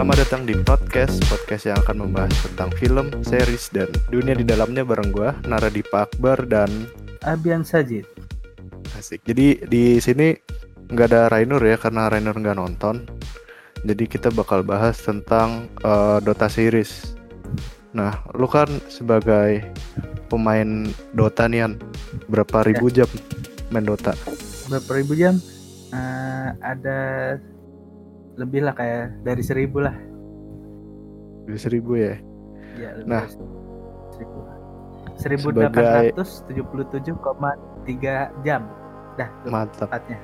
Selamat datang di podcast podcast yang akan membahas tentang film, series, dan dunia di dalamnya bareng gue, Naradipa Akbar dan Abian Sajid. Asik. Jadi di sini nggak ada Rainur ya karena Rainur nggak nonton. Jadi kita bakal bahas tentang uh, Dota series. Nah, lu kan sebagai pemain Dota nih, An, berapa ribu Ya. jam main Dota? Berapa ribu jam? Eh, ada lebih lah kayak dari seribu lah. Dari seribu ya. Ya, lebih Nah. seribu. Seribu delapan ratus tujuh puluh tujuh koma tiga jam. Dah, Mantap. tepatnya.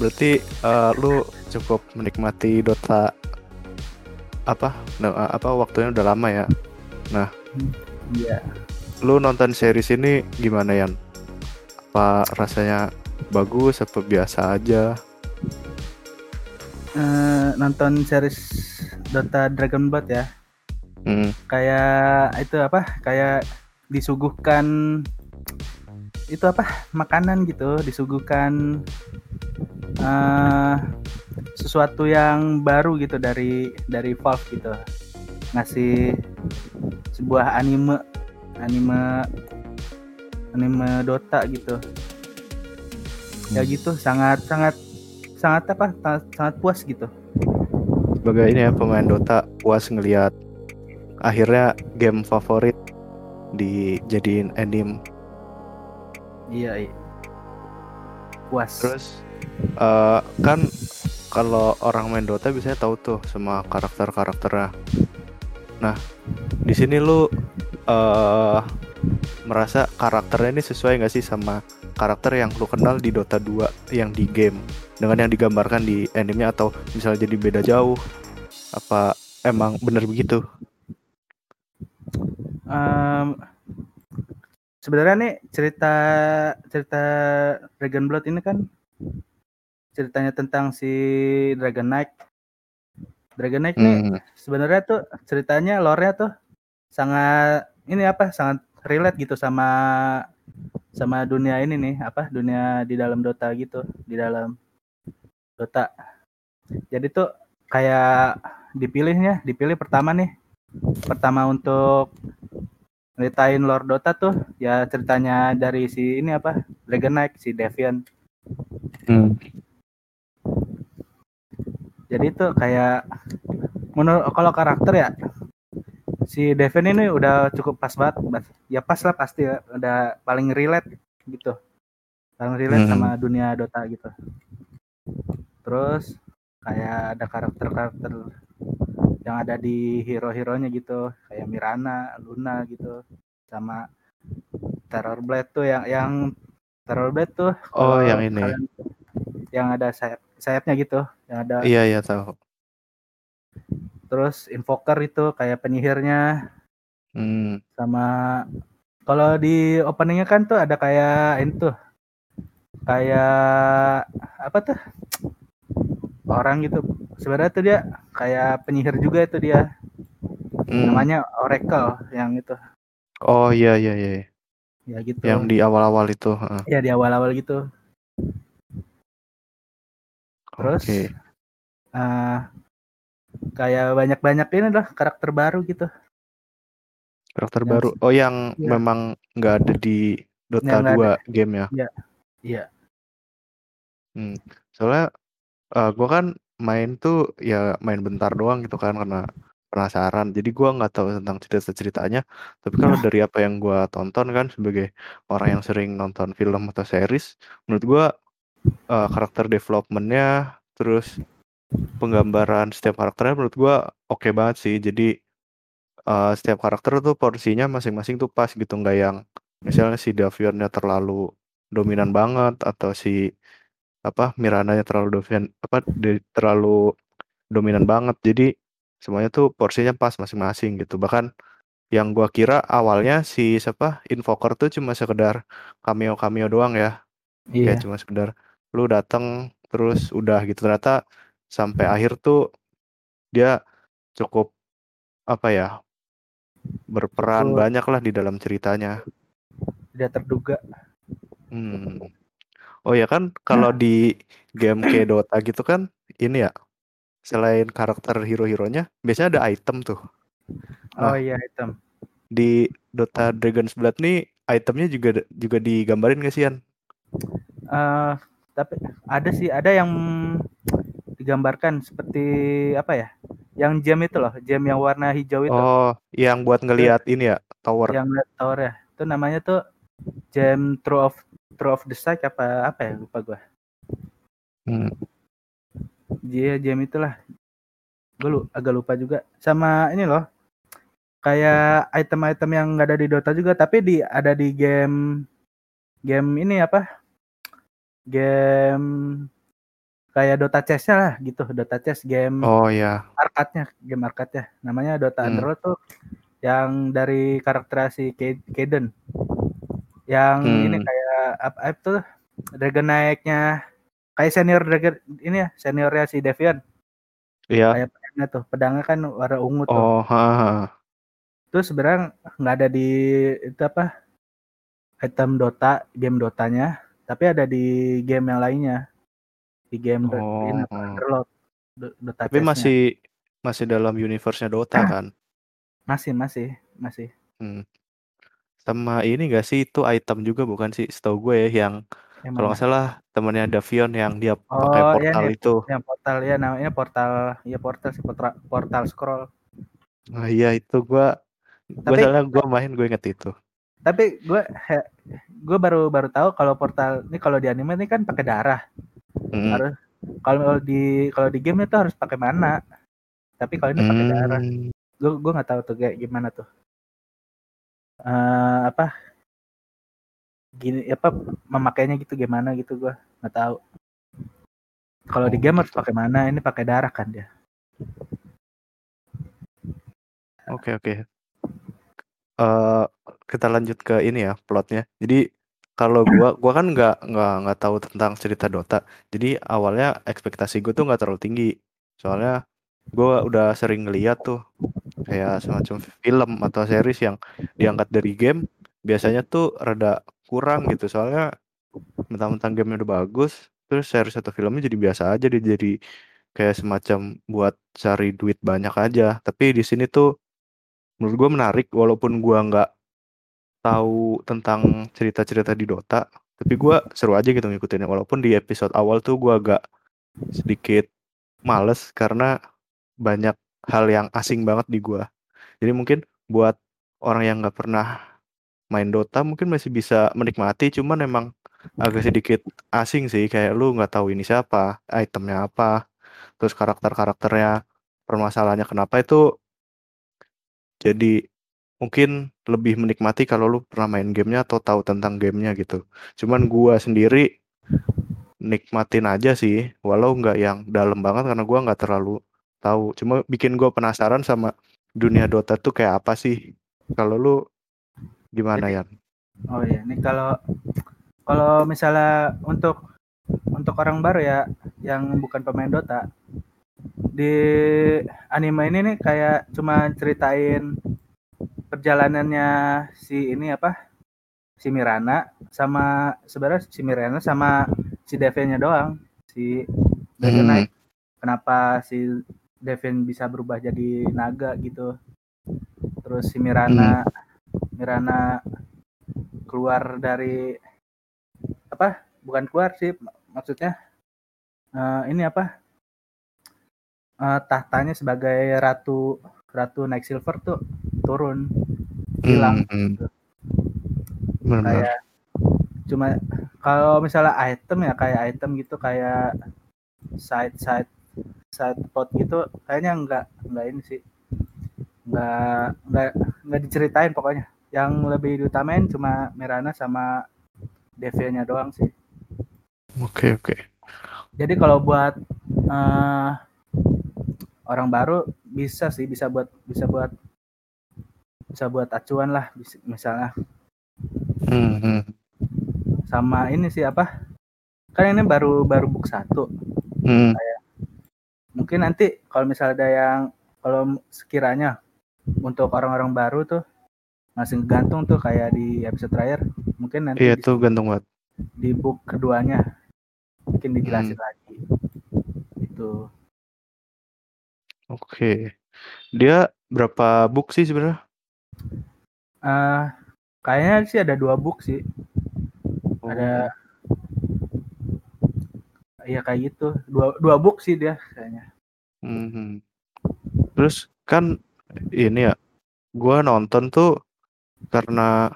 Berarti uh, lu cukup menikmati Dota apa? Nah, apa waktunya udah lama ya. Iya. Lu nonton series ini gimana Yan? Apa rasanya bagus apa biasa aja? Eh, nonton series Dota Dragon Blood ya. Hmm. Kayak itu apa? Kayak disuguhkan itu apa? Makanan gitu, disuguhkan eh sesuatu yang baru gitu dari dari Valve gitu. Ngasih sebuah anime anime anime Dota gitu. Ya gitu, sangat sangat sangat apa? Sangat, sangat puas gitu. Sebagai ini ya pemain Dota puas ngelihat akhirnya game favorit dijadiin anime. Iya, iya. Puas. Terus eh, kan kalau orang main Dota biasanya tahu tuh semua karakter-karakternya. Nah, di sini lu eh merasa karakternya ini sesuai nggak sih sama karakter yang lu kenal di Dota 2 yang di game dengan yang digambarkan di animenya atau misalnya jadi beda jauh? Apa emang bener begitu? Em, sebenarnya nih cerita cerita Dragon Blood ini kan ceritanya tentang si Dragon Knight. Dragon Knight nih Hmm, sebenarnya tuh ceritanya lore-nya tuh sangat ini apa sangat relate gitu sama sama dunia ini nih apa dunia di dalam Dota gitu di dalam Dota. Jadi tuh kayak dipilihnya dipilih pertama nih pertama untuk ceritain Lord Dota tuh ya ceritanya dari si ini apa Dragon Knight si Deviant. hmm. Jadi tuh kayak menurut kalau karakter ya si Devin ini udah cukup pas banget, ya pas lah pasti ya, udah paling relate gitu, paling relate Hmm. sama dunia Dota gitu. Terus kayak ada karakter-karakter yang ada di hero-heronya gitu, kayak Mirana, Luna gitu, sama Terror Blade tuh yang yang Terror Blade tuh Oh, yang ini. kalian- yang ada sayap sayapnya gitu, yang ada Iya iya tahu. Terus invoker itu kayak penyihirnya Hmm. sama kalau di openingnya kan tuh ada kayak ini tuh kayak apa tuh orang gitu sebenarnya tuh dia kayak penyihir juga itu dia hmm. namanya Oracle yang itu Oh iya iya iya. ya gitu Yang di awal-awal itu. ya di awal-awal gitu Terus? Oke. eh kayak banyak-banyak ini lah karakter baru gitu Karakter Yang baru. Oh yang Iya. memang nggak ada di Dota Yang 2 game ya. Iya. Hmm. Soalnya eh gua kan main tuh ya main bentar doang gitu kan karena penasaran. Jadi gua nggak tahu tentang cerita-ceritanya. Tapi kalau dari apa yang gua tonton kan sebagai orang yang sering nonton film atau series, menurut gua eh, karakter developmentnya terus penggambaran setiap karakternya menurut gua oke banget sih. Jadi eh, setiap karakter tuh porsinya masing-masing tuh pas gitu. Nggak yang misalnya si Davionnya terlalu dominan banget atau si apa Mirananya terlalu dominan apa de- terlalu dominan banget. Jadi semuanya tuh porsinya pas masing-masing gitu. Bahkan yang gua kira awalnya si siapa Invoker tuh cuma sekedar cameo cameo doang ya. Iya. Kayak cuma sekedar lu datang terus udah gitu. Ternyata sampai akhir tuh dia cukup apa ya berperan Cukup- banyak lah di dalam ceritanya tidak terduga Hmm. Oh ya kan kalau di game kayak Dota gitu kan ini ya selain karakter hero-heronya biasanya ada item tuh. Oh Nah. iya item. Di Dota Dragon's Blood nih itemnya juga juga digambarin gak sih Yan? Eh tapi ada sih ada yang digambarkan seperti apa ya? Yang gem itu loh, gem yang warna hijau itu. Oh, yang buat ngelihat ini ya, tower. Yang lihat tower ya. Itu namanya tuh gem True of True of the Sight apa apa ya lupa gua. Hmm. Iya gem itulah. Gue lu, agak lupa juga. Sama ini loh. Kayak item-item yang nggak ada di Dota juga tapi di ada di game game ini apa? Game kayak Dota Chess-nya lah gitu, Dota Chess game Oh ya. arcade-nya, game arcade-nya. Namanya Dota Hmm. Underworld tuh yang dari karakter si Ka- Kaden. Yang ini Hmm. kayak apa apa tuh Dragon Knight-nya kayak senior Dragon ini ya, seniornya si Devian. Iya. Kayak pedangnya tuh, pedangnya kan warna ungu tuh. Oh, ha, ha. Terus sebenarnya nggak ada di itu apa item Dota, game Dotanya, tapi ada di game yang lainnya. Di game Oh, oh. Underlord. Do- Dota Tapi Chess-nya. masih masih dalam universe-nya Dota kan. masih masih masih. Hmm. Sama ini gak sih itu item juga bukan sih? Setahu gue ya yang Yang kalau nggak salah temennya Davion yang dia pakai Oh, iya portal nih. itu. Yang portal ya namanya portal ya portal sih portal, portal scroll. Nah, iya itu gua Tapi- soalnya gua main gue inget itu. Tapi gue gue baru baru tahu kalau portal ini kalau di anime ini kan pakai darah. Hmm. Harus kalau di kalau di game itu harus pakai mana. Tapi kalau ini pakai darah. Hmm. Gue gue nggak tahu tuh kayak gimana tuh. Eh apa? Gini apa memakainya gitu gimana gitu gue nggak tahu. Kalau di Oh, game harus gitu. pakai mana? Ini pakai darah kan dia. Oke oke. Eh kita lanjut ke ini ya plotnya. Jadi kalau gua gua kan nggak nggak nggak tahu tentang cerita Dota. Jadi awalnya ekspektasi gue tuh nggak terlalu tinggi. Soalnya gua udah sering ngeliat tuh kayak semacam film atau series yang diangkat dari game biasanya tuh rada kurang gitu. Soalnya mentang-mentang gamenya udah bagus, terus series atau filmnya jadi biasa aja dia jadi kayak semacam buat cari duit banyak aja. Tapi di sini tuh menurut gue menarik walaupun gua nggak tahu tentang cerita-cerita di Dota tapi gua seru aja gitu ngikutinnya. Walaupun di episode awal tuh gua agak sedikit males karena banyak hal yang asing banget di gua. Jadi mungkin buat orang yang nggak pernah main Dota mungkin masih bisa menikmati cuman emang agak sedikit asing sih. Kayak lu nggak tahu ini siapa itemnya apa terus karakter-karakternya permasalahannya kenapa itu jadi mungkin lebih menikmati kalau lu pernah main gamenya atau tahu tentang gamenya gitu. Cuman gua sendiri nikmatin aja sih, walau nggak yang dalam banget karena gua nggak terlalu tahu. Cuma bikin gua penasaran sama dunia Dota tuh kayak apa sih. Kalau lu gimana ya? Oh iya, ini kalau kalau misalnya untuk untuk orang baru ya yang bukan pemain Dota di anime ini nih kayak cuma ceritain perjalanannya si ini apa? Si Mirana sama sebenarnya si Mirana sama si Devin-nya doang si Dragon Hmm. Knight kenapa si Devin bisa berubah jadi naga gitu? Terus si Mirana Mirana keluar dari apa? Bukan keluar sih mak- maksudnya eh, ini apa? Eh, tahtanya sebagai ratu ratu Night Silver tuh turun hilang Hmm, hmm. Benar. kayak cuma kalau misalnya item ya kayak item gitu kayak side side side pot gitu kayaknya nggak nggak ini sih nggak nggak nggak diceritain pokoknya yang lebih diutamain cuma Mirana sama Devil-nya doang sih Oke oke. jadi kalau buat eh, orang baru bisa sih bisa buat bisa buat bisa buat acuan lah misalnya Hmm, hmm. sama ini sih apa kan ini baru baru book satu Hmm. mungkin nanti kalau misalnya ada yang kalau sekiranya untuk orang-orang baru tuh masih gantung tuh kayak di episode terakhir mungkin nanti Iya di, tuh gantung banget. di book keduanya mungkin dijelasin Hmm. lagi itu Oke. Dia berapa book sih sebenarnya? Uh, kayaknya sih ada dua book sih. Oh. Ada Iya kayak gitu. Dua dua book sih dia kayaknya. Hmm. Terus kan ini ya, gua nonton tuh karena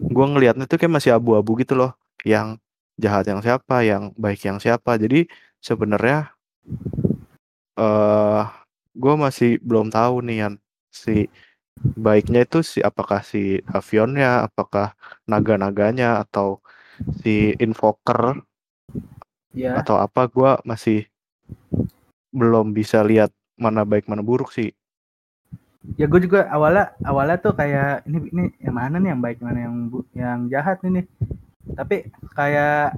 gua ngelihatnya tuh kayak masih abu-abu gitu loh, yang jahat yang siapa, yang baik yang siapa. Jadi sebenarnya eh uh, gue masih belum tahu nih yang si baiknya itu si apakah si Avionnya, apakah naga-naganya atau si Invoker ya. atau apa gue masih belum bisa lihat mana baik mana buruk sih. Ya gue juga awalnya awalnya tuh kayak ini ini yang mana nih yang baik mana yang yang jahat ini tapi kayak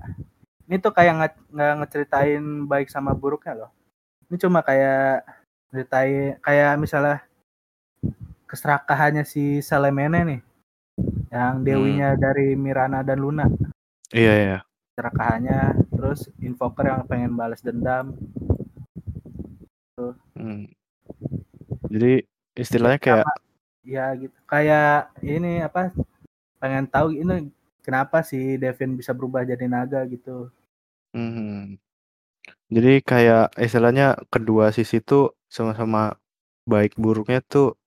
ini tuh kayak nggak nggak ngeceritain baik sama buruknya loh. Ini cuma kayak ceritain kayak misalnya keserakahannya si Salemene nih yang dewinya hmm. dari Mirana dan Luna iya iya keserakahannya terus invoker yang pengen balas dendam tuh hmm. jadi istilahnya kayak ya gitu kayak ini apa pengen tahu ini kenapa si Devin bisa berubah jadi naga gitu hmm. jadi kayak istilahnya kedua sisi tuh sama-sama baik buruknya tuh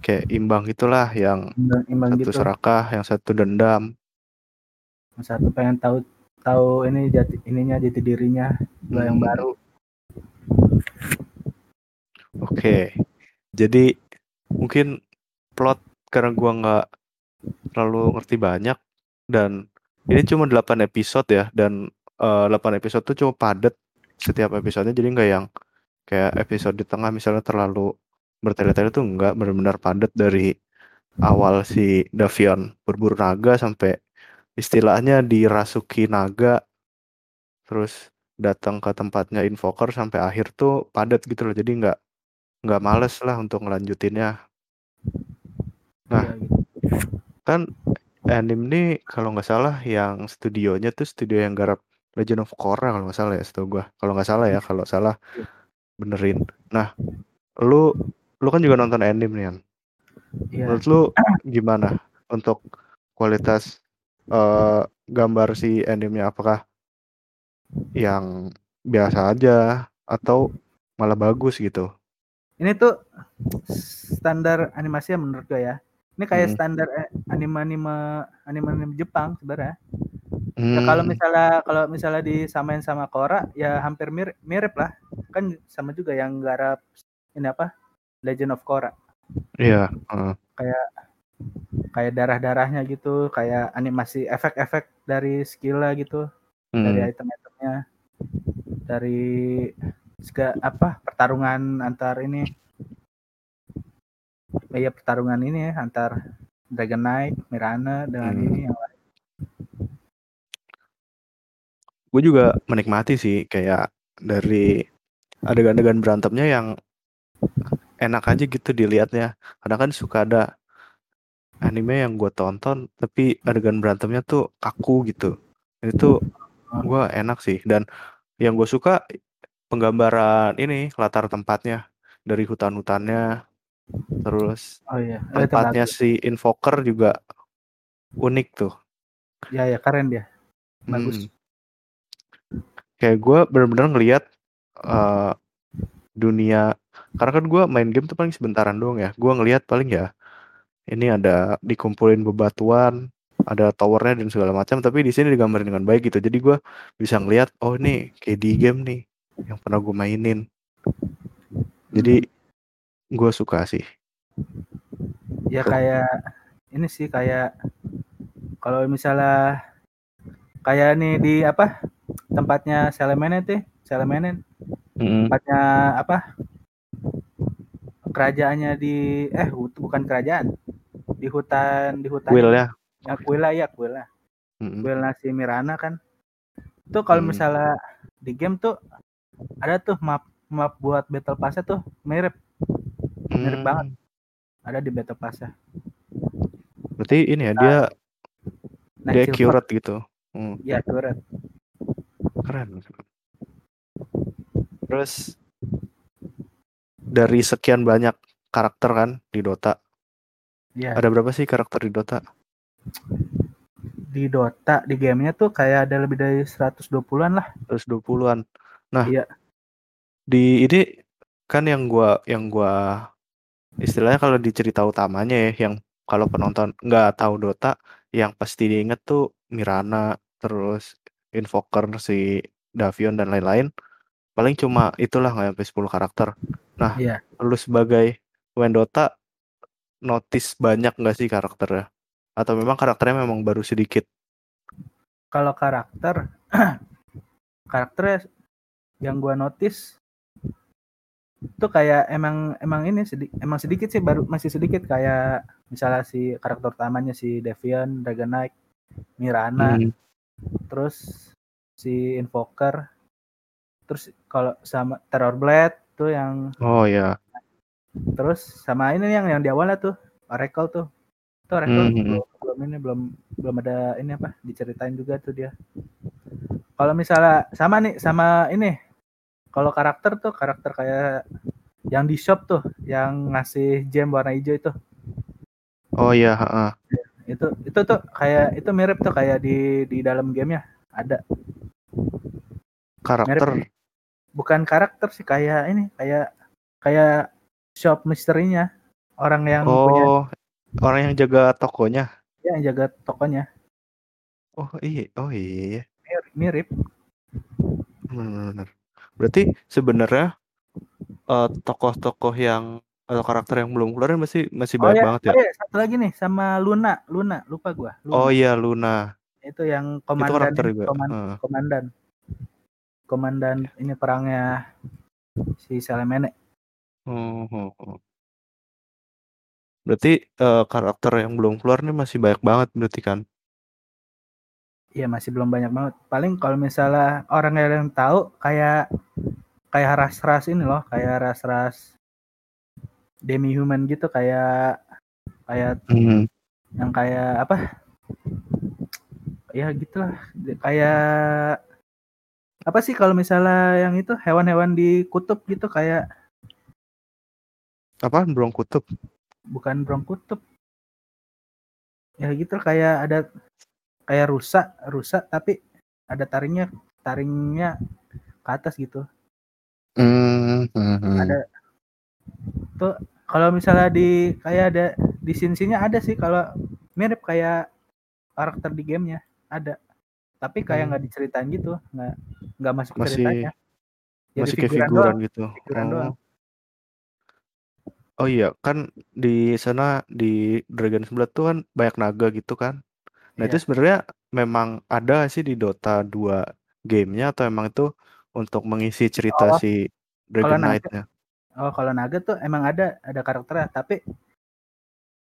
kayak imbang gitulah yang imbang, imbang satu gitu. serakah yang satu dendam yang satu pengen tahu tahu ini jati ininya jati dirinya hmm. yang baru oke jadi mungkin plot karena gua nggak terlalu ngerti banyak dan ini cuma 8 episode ya dan uh, eh, 8 episode tuh cuma padat setiap episodenya jadi nggak yang kayak episode di tengah misalnya terlalu bertele-tele tuh enggak benar-benar padat dari awal si Davion berburu naga sampai istilahnya dirasuki naga terus datang ke tempatnya invoker sampai akhir tuh padat gitu loh. Jadi nggak nggak males lah untuk ngelanjutinnya. Nah iya, gitu. kan anime ini kalau nggak salah yang studionya tuh studio yang garap Legend of Korra kalau nggak salah ya setahu gua. Kalau nggak salah ya kalau salah benerin. Nah lu lu kan juga nonton anime nih kan yeah. menurut lu gimana untuk kualitas uh, gambar si animenya apakah yang biasa aja atau malah bagus gitu ini tuh standar animasi menurut gue ya ini kayak hmm. standar eh, anime anime anime anime Jepang sebenarnya Hmm. Ya, kalau misalnya kalau misalnya disamain sama Korra ya hampir mirip, mirip lah. Kan sama juga yang garap ini apa? Legend of Korra. Iya, uh. Kayak kayak darah-darahnya gitu, kayak animasi efek-efek dari skillnya gitu. Hmm. Dari item-itemnya. Dari segala apa? pertarungan antar ini. Iya, pertarungan ini ya antar Dragon Knight, Mirana dengan hmm. ini yang lain gue juga menikmati sih kayak dari adegan-adegan berantemnya yang enak aja gitu dilihatnya. Kadang kan suka ada anime yang gue tonton tapi adegan berantemnya tuh kaku gitu. Itu gue enak sih. Dan yang gue suka penggambaran ini latar tempatnya. Dari hutan-hutannya terus oh, iya. tempatnya si invoker juga unik tuh. Ya ya keren dia. Bagus. Hmm. Kayak gue bener-bener ngelihat uh, dunia. Karena kan gue main game tuh paling sebentaran doang ya. Gue ngelihat paling ya ini ada dikumpulin bebatuan ada towernya dan segala macam tapi di sini digambarin dengan baik gitu. Jadi gue bisa ngelihat oh ini kayak di game nih yang pernah gue mainin. Jadi gue suka sih. Ya kayak ini sih kayak kalau misalnya kayak nih di apa tempatnya Salemene tuh Salemene mm-hmm. tempatnya apa? Kerajaannya di eh bukan kerajaan. Di hutan di hutan. Will ya. Ya Kuila ya Kuila mm-hmm. Kuila si Mirana kan. Tuh kalau mm. misalnya di game tuh ada tuh map map buat battle pass tuh mirip. Mirip mm. banget. Ada di battle pass berarti ini ya nah, dia dia accurate gitu. Hmm. ya accurate keren terus dari sekian banyak karakter kan di Dota. Iya. Ada berapa sih karakter di Dota? Di Dota di gamenya tuh kayak ada lebih dari 120-an lah. 120-an. Nah, Iya. di ini kan yang gua yang gua istilahnya kalau di cerita utamanya ya yang kalau penonton nggak tahu Dota yang pasti diinget tuh Mirana terus Invoker si Davion dan lain-lain paling cuma itulah nggak sampai 10 karakter. Nah Iya. lu sebagai main Dota notice banyak nggak sih karakternya? Atau memang karakternya memang baru sedikit? Kalau karakter karakternya yang gua notice itu kayak emang emang ini sedi- emang sedikit sih baru masih sedikit. Kayak misalnya si karakter utamanya si Devian, Dragon Knight, Mirana, Hmm, terus si Invoker, terus kalau sama Terror Blade tuh yang oh ya terus sama ini yang yang di awalnya tuh Oracle tuh. Tuh Oracle Hmm, hmm, belum, belum ini belum belum ada ini apa diceritain juga tuh dia. Kalau misalnya sama nih sama ini. Kalau karakter tuh karakter kayak yang di shop tuh yang ngasih gem warna hijau itu. Oh ya heeh. itu itu tuh kayak itu mirip tuh kayak di di dalam gamenya. Ada. Karakter bukan karakter sih kayak ini kayak kayak shop misterinya orang yang punya oh orang yang jaga tokonya ya, yang jaga tokonya oh iya oh iya mirip, mirip. Benar-benar. Berarti sebenarnya eh, tokoh-tokoh yang atau karakter yang belum keluar masih masih Oh banyak ya, banget ya. oh ya, satu lagi nih sama Luna, Luna, lupa gua. Luna. Oh iya Luna. Itu yang Itu komandan karakter ini, juga. koman- Heeh. komandan. Komandan ini perangnya si Salemene. Oh, oh, oh. Berarti eh, karakter yang belum keluar nih masih banyak banget berarti kan. Iya, masih belum banyak banget. Paling kalau misalnya orang yang tahu kayak kayak ras-ras ini loh, kayak ras-ras demi human gitu kayak kayak Hmm. yang kayak apa? Ya gitulah, kayak apa sih kalau misalnya yang itu hewan-hewan di kutub gitu kayak Apa Beruang Kutub? bukan burung kutub ya gitu kayak ada kayak rusak rusak tapi ada taringnya taringnya ke atas gitu Hmm, hmm, hmm. ada tuh kalau misalnya di kayak ada di scene-nya ada sih kalau mirip kayak karakter di gamenya ada tapi kayak Hmm. nggak diceritain gitu nggak nggak masuk Masih ceritanya jadi masih kayak figuran figuran doang gitu. figuran Oh. doang Oh iya, kan di sana di Dragon Blood tuh kan banyak naga gitu kan. Nah, itu Iya. sebenarnya memang ada sih di Dota 2 gamenya atau emang itu untuk mengisi cerita Oh, si Dragon Knight-nya? oh kalau naga tuh emang ada ada karakternya tapi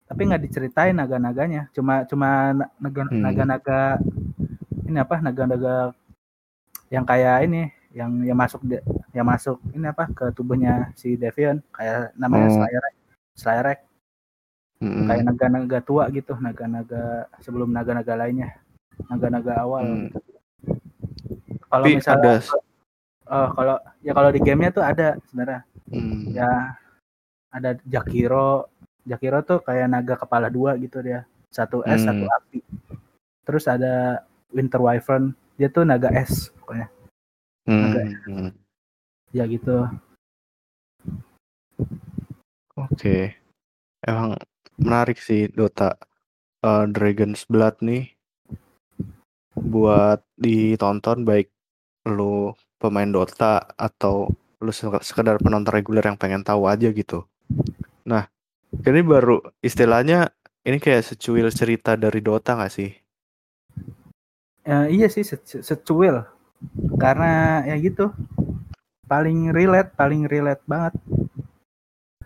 tapi nggak diceritain naga-naganya cuma cuma na- naga Hmm. naga-naga ini apa naga-naga yang kayak ini yang yang masuk yang masuk ini apa ke tubuhnya si Devion kayak namanya Oh. Slayerek Slayerek Mm-mm. kayak naga-naga tua gitu naga-naga sebelum naga-naga lainnya naga-naga awal Hmm. gitu. kalau misalnya oh kalau ya kalau di gamenya tuh ada sebenarnya hmm, ya ada Jakiro Jakiro tuh kayak naga kepala dua gitu dia satu es satu Hmm. api terus ada Winter Wyvern dia tuh naga es pokoknya naga hmm, hmm. ya gitu Oke. Emang menarik sih Dota eh, Dragon's Blood nih buat ditonton baik lu pemain Dota atau lu se- sekedar penonton reguler yang pengen tahu aja gitu. Nah, ini baru istilahnya ini kayak secuil cerita dari Dota nggak sih? Eh, iya sih se- se- secuil. Karena ya gitu. Paling relate paling relate banget.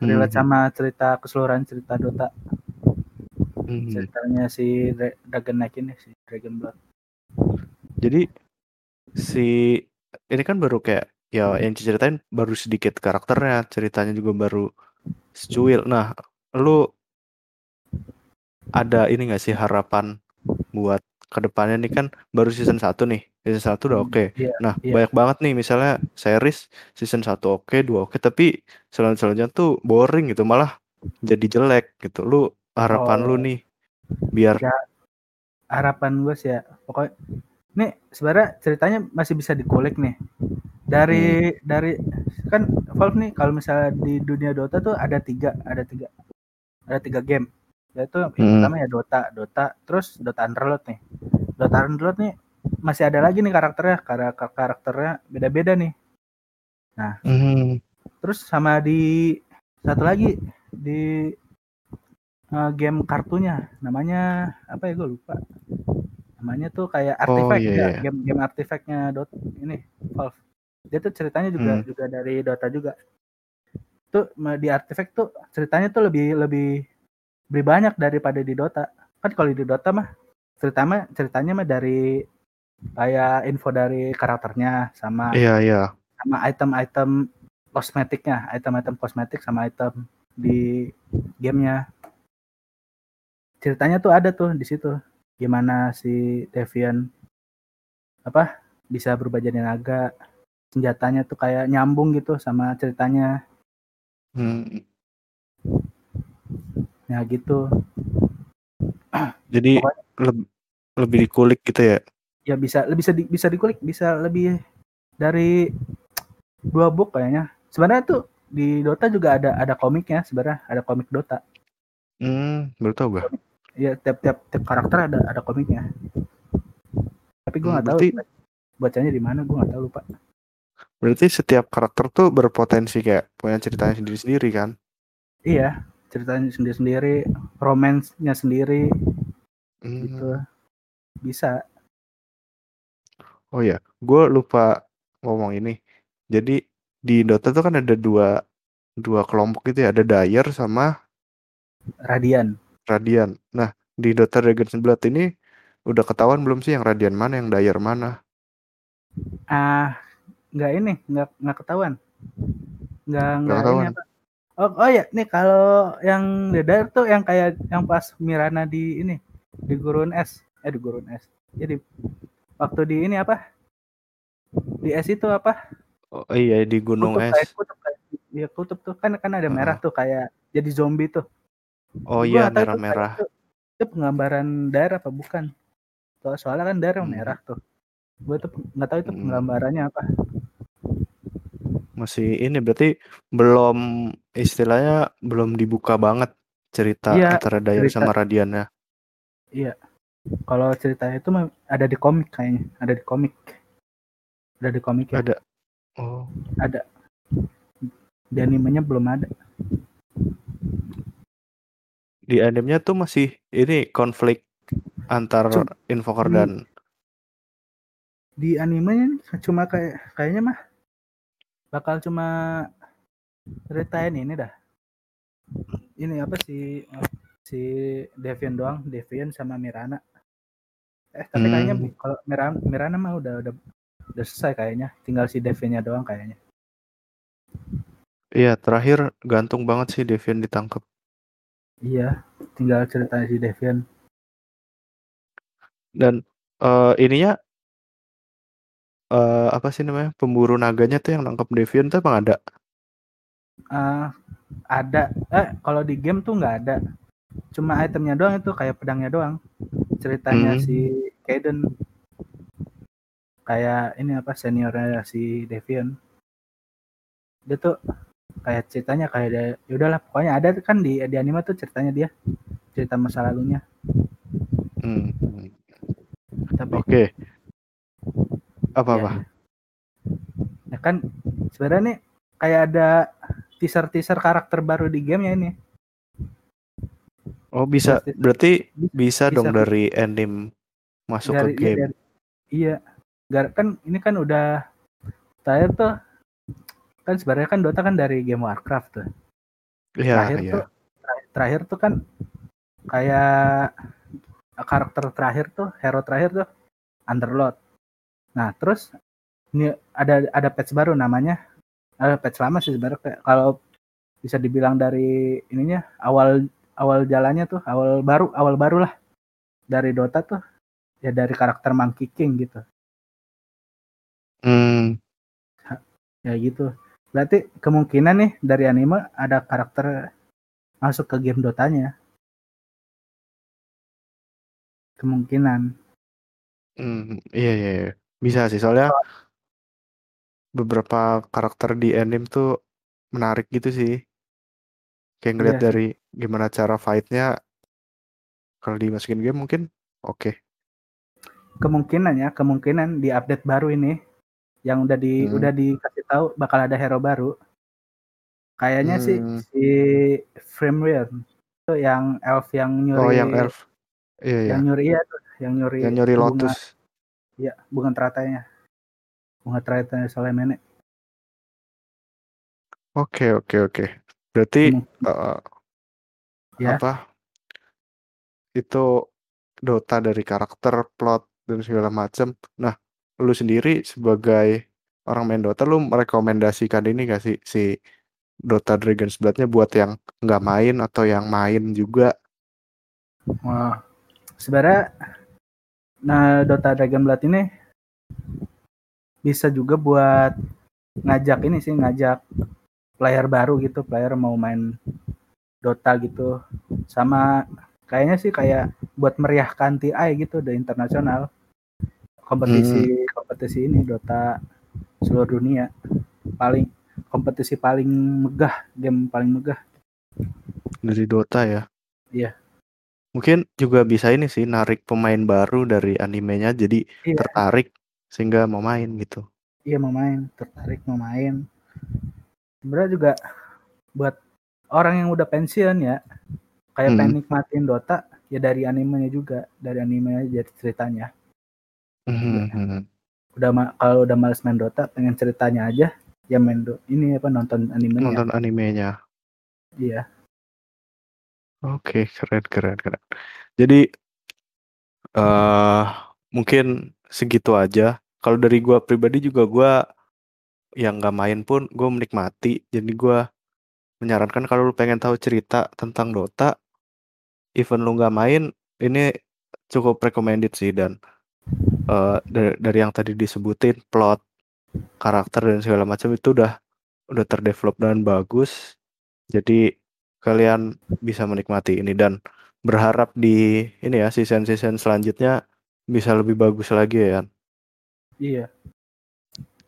Relate Hmm, sama cerita keseluruhan cerita Dota. Hmm. ceritanya si Dra- Dragon Knight ini si Dragon Blood. Jadi si ini kan baru kayak ya yang diceritain baru sedikit karakternya, ceritanya juga baru secuil. Nah, lu ada ini nggak sih harapan buat ke depannya nih kan baru season 1 nih season 1 udah oke okay. Iya, nah iya. banyak banget nih misalnya series season 1 oke okay, 2 oke okay, tapi selanjutnya tuh boring gitu malah jadi jelek gitu lu harapan lu Oh. nih biar Ya, harapan gue sih ya pokoknya ini sebenarnya ceritanya masih bisa dikulik nih dari dari kan Valve nih kalau misalnya di dunia Dota tuh ada tiga ada tiga ada tiga game yaitu yang Hmm. pertama ya Dota Dota. Terus Dota Underlord nih. Dota Underlord nih masih ada lagi nih karakternya. Karakter karakternya beda-beda nih. Hmm, terus sama di satu lagi di uh, game kartunya. Namanya apa ya gue lupa. Namanya tuh kayak artifact iya, ya, iya. game game artifactnya dot ini Valve. Dia tuh ceritanya juga Hmm. juga dari Dota juga. Tuh di artifact tuh ceritanya tuh lebih lebih lebih banyak daripada di Dota kan kalau di Dota mah ceritanya ceritanya mah dari kayak info dari karakternya sama iya iya sama item-item kosmetiknya, item-item kosmetik sama item di gamenya. Ceritanya tuh ada tuh di situ. Gimana si Devian apa bisa berubah jadi naga, senjatanya tuh kayak nyambung gitu sama ceritanya. Hmm, Ya gitu. jadi Pokoknya- leb- lebih dikulik gitu ya Ya bisa lebih bisa di, bisa dikulik, bisa lebih dari dua book kayaknya. Sebenarnya tuh di Dota juga ada ada komiknya sebenarnya, ada komik Dota. hmm baru tau gue Iya tiap tiap tiap karakter ada ada komiknya. Tapi gue Hmm, nggak tahu berarti- bacanya di mana gue nggak tahu lupa. berarti setiap karakter tuh berpotensi kayak punya ceritanya sendiri-sendiri kan Iya ceritanya sendiri sendiri, romansnya sendiri Hmm. gitu bisa. Oh ya, gue lupa ngomong ini. Jadi di Dota tuh kan ada dua dua kelompok gitu ya, ada Dire sama Radian. Radiant. Nah, di Dota Dragon's Blood ini udah ketahuan belum sih yang Radiant mana, yang Dire mana? Ah nggak ini nggak nggak ketahuan. Nggak nggak ini apa? Oh, oh ya nih kalau yang Dire tuh yang kayak yang pas Mirana di ini di gurun es eh di gurun es. Jadi waktu di ini apa? Di es itu apa? Oh iya di Gunung kutub Es. kayak kutub kayak ya kutub tuh kan kan ada merah tuh kayak jadi zombie tuh Oh Gua iya itu merah-merah. itu, itu penggambaran daerah apa bukan So- soalnya kan daerah Hmm. merah tuh gue tuh nggak tahu itu Hmm. penggambarannya apa Masih ini berarti belum istilahnya belum dibuka banget cerita Iya, antara Dire cerita. sama Radiannya. kalau ceritanya itu ada di komik kayaknya ada di komik ada di komik ya Ada. Oh, ada di animenya belum ada di animenya tuh masih ini konflik antar Cum- Invoker dan di animenya cuma kayak kayaknya mah bakal cuma ceritain ini dah. Ini apa sih si Devian doang Devian sama Mirana. Eh tapi Hmm. kayaknya kalau Mirana Mirana mah udah udah udah selesai kayaknya. Tinggal si Deviannya doang kayaknya. Iya, terakhir gantung banget sih Devian ditangkap. iya tinggal ceritanya si Devian. Dan eh ininya eh apa sih namanya? Pemburu naganya tuh yang nangkap Devian tuh emang ada. Ah, ada eh kalau di game tuh nggak ada cuma itemnya doang itu kayak pedangnya doang ceritanya Hmm. si Kaiden kayak ini apa seniornya si Devian dia tuh kayak ceritanya kayak dia ya udahlah pokoknya ada kan di di anime tuh ceritanya dia cerita masa lalunya Hmm. tapi Oke. Apa ya, apa? ya kan sebenarnya nih kayak ada teaser teaser karakter baru di gamenya ini. Oh bisa, berarti bisa bisa dong dari anime masuk dari, ke game. iya, dari- iya. Gar- kan ini kan udah terakhir tuh kan sebenarnya kan Dota kan dari game Warcraft tuh. Iya, terakhir iya. tuh terakhir, terakhir tuh kan kayak karakter terakhir tuh hero terakhir tuh Underlord nah terus ini ada ada patch baru namanya ada patch lama sih sebenarnya kalau bisa dibilang dari ininya awal awal jalannya tuh awal baru awal baru lah dari Dota tuh ya dari karakter Monkey King gitu. Hmm. Ya gitu. Berarti kemungkinan nih dari anime ada karakter masuk ke game Dotanya. Kemungkinan. Hmm, iya iya iya. Bisa sih soalnya beberapa karakter di anime tuh menarik gitu sih. Kayak ngeliat Iya dari gimana cara fight-nya kalau dimasukin game mungkin oke. Kemungkinan ya, kemungkinan di update baru ini yang udah di Hmm. udah dikasih tahu bakal ada hero baru. Kayaknya sih Hmm. si Frameware itu yang elf yang nyuri Oh, yang elf. Iya iya. yang nyuri iya tuh, yang nyuri Yang nyuri bunga lotus. Iya, bunga teratanya. Bunga teratanya Solemene. Oke oke oke. Berarti eh, Ya. apa? Itu Dota dari karakter, plot dan segala macam. Nah, lu sendiri sebagai orang main Dota lu merekomendasikan ini gak sih si Dota Dragon's Blood-nya buat yang nggak main atau yang main juga? Wah. Sebenarnya nah Dota Dragon Blood ini bisa juga buat ngajak ini sih ngajak player baru gitu, player mau main Dota gitu. Sama kayaknya sih kayak buat meriahkan TI gitu di internasional. Kompetisi kompetisi ini Dota seluruh dunia. Paling kompetisi paling megah, game paling megah. dari Dota ya. Iya. Mungkin juga bisa ini sih narik pemain baru dari animenya jadi Iya. tertarik sehingga mau main gitu. Iya mau main, tertarik mau main. Sebenarnya juga buat orang yang udah pensiun ya, kayak Hmm. pengen nikmatin Dota ya dari animenya juga, dari animenya jadi ceritanya. Mhm. Udah ma- kalau udah males main Dota, pengen ceritanya aja, ya main do ini apa nonton animenya. Nonton animenya. Iya. Oke, keren keren keren. Jadi eh mungkin segitu aja. Kalau dari gua pribadi juga gua yang nggak main pun gue menikmati. Jadi gua menyarankan kalau lu pengen tahu cerita tentang Dota, even lu nggak main, ini cukup recommended sih dan eh dari, dari yang tadi disebutin plot, karakter dan segala macam itu udah udah terdevelop dan bagus. Jadi kalian bisa menikmati ini dan berharap di ini ya season-season selanjutnya bisa lebih bagus lagi ya. Yan. Iya.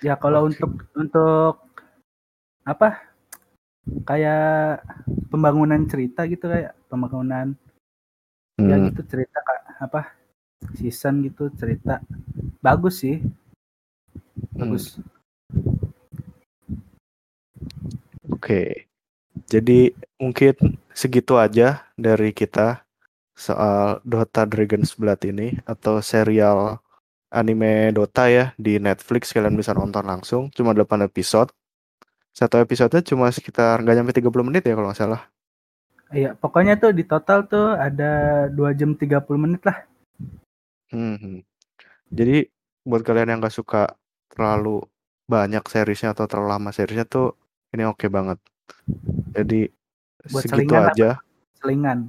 Ya kalau Oke. untuk untuk apa? Kayak pembangunan cerita gitu kayak pembangunan ya Hmm, gitu cerita kak apa season gitu cerita bagus sih hmm. bagus Oke. Jadi mungkin segitu aja dari kita soal Dota Dragon's Blood ini atau serial anime Dota ya di Netflix kalian bisa nonton langsung cuma 8 episode. Satu episodenya cuma sekitar nggak nyampe 30 menit ya kalau nggak salah. iya pokoknya tuh di total tuh ada 2 jam 30 menit lah Hmm. Jadi buat kalian yang nggak suka terlalu banyak seriesnya atau terlalu lama seriesnya tuh ini oke banget. Jadi Buat segitu selingan apa? aja. selingan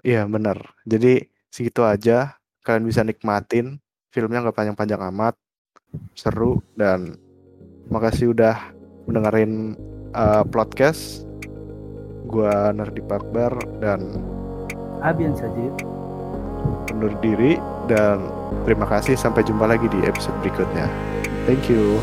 Iya bener. Jadi segitu aja. Kalian bisa nikmatin filmnya nggak panjang-panjang amat, seru dan makasih udah mendengarin uh, podcast. Gua Nerdi Akbar dan Abian saja undur diri dan terima kasih sampai jumpa lagi di episode berikutnya. Thank you.